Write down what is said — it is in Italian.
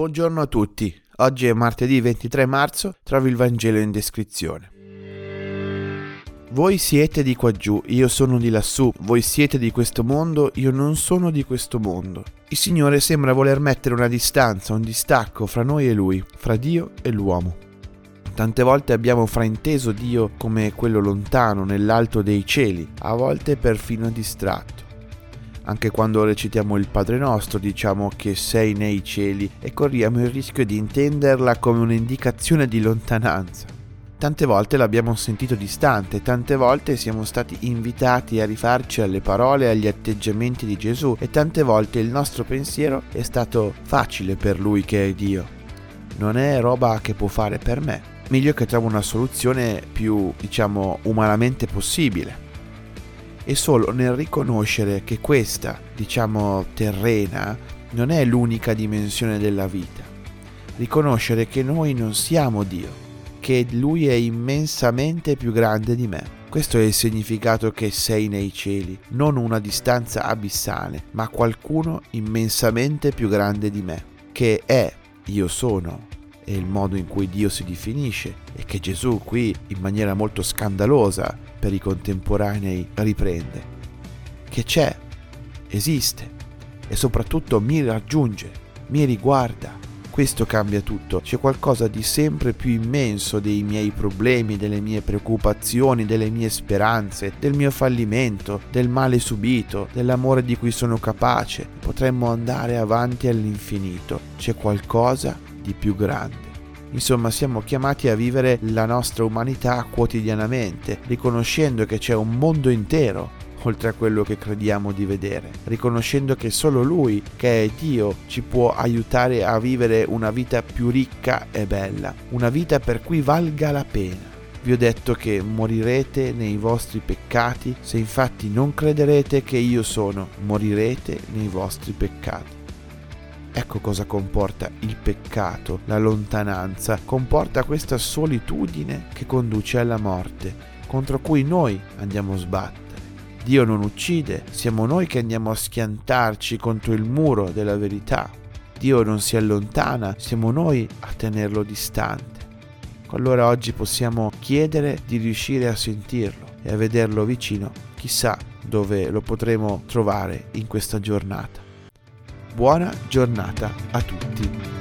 Buongiorno a tutti, oggi è martedì 23 marzo, trovi il Vangelo in descrizione. Voi siete di qua giù, io sono di lassù, voi siete di questo mondo, io non sono di questo mondo. Il Signore sembra voler mettere una distanza, un distacco fra noi e Lui, fra Dio e l'uomo. Tante volte abbiamo frainteso Dio come quello lontano, nell'alto dei cieli, a volte perfino distratto. Anche quando recitiamo il Padre nostro diciamo che sei nei cieli e corriamo il rischio di intenderla come un'indicazione di lontananza. Tante volte l'abbiamo sentito distante, tante volte siamo stati invitati a rifarci alle parole e agli atteggiamenti di Gesù e tante volte il nostro pensiero è stato facile per lui che è Dio. Non è roba che può fare per me. Meglio che trovo una soluzione più, diciamo, umanamente possibile e solo nel riconoscere che questa, diciamo terrena, non è l'unica dimensione della vita. Riconoscere che noi non siamo Dio, che Lui è immensamente più grande di me. Questo è il significato che sei nei cieli, non una distanza abissale, ma qualcuno immensamente più grande di me, che è io sono, è il modo in cui Dio si definisce e che Gesù qui in maniera molto scandalosa per i contemporanei riprende. Che c'è, esiste e soprattutto mi raggiunge, mi riguarda. Questo cambia tutto, c'è qualcosa di sempre più immenso dei miei problemi, delle mie preoccupazioni, delle mie speranze, del mio fallimento, del male subito, dell'amore di cui sono capace. Potremmo andare avanti all'infinito, c'è qualcosa di più grande. Insomma, siamo chiamati a vivere la nostra umanità quotidianamente, riconoscendo che c'è un mondo intero oltre a quello che crediamo di vedere, riconoscendo che solo Lui, che è Dio, ci può aiutare a vivere una vita più ricca e bella, una vita per cui valga la pena. Vi ho detto che morirete nei vostri peccati, se infatti non crederete che io sono, morirete nei vostri peccati. Ecco cosa comporta il peccato, la lontananza, comporta questa solitudine che conduce alla morte, contro cui noi andiamo a sbattere. Dio non uccide, siamo noi che andiamo a schiantarci contro il muro della verità. Dio non si allontana, siamo noi a tenerlo distante. Allora oggi possiamo chiedere di riuscire a sentirlo e a vederlo vicino, chissà dove lo potremo trovare in questa giornata. Buona giornata a tutti.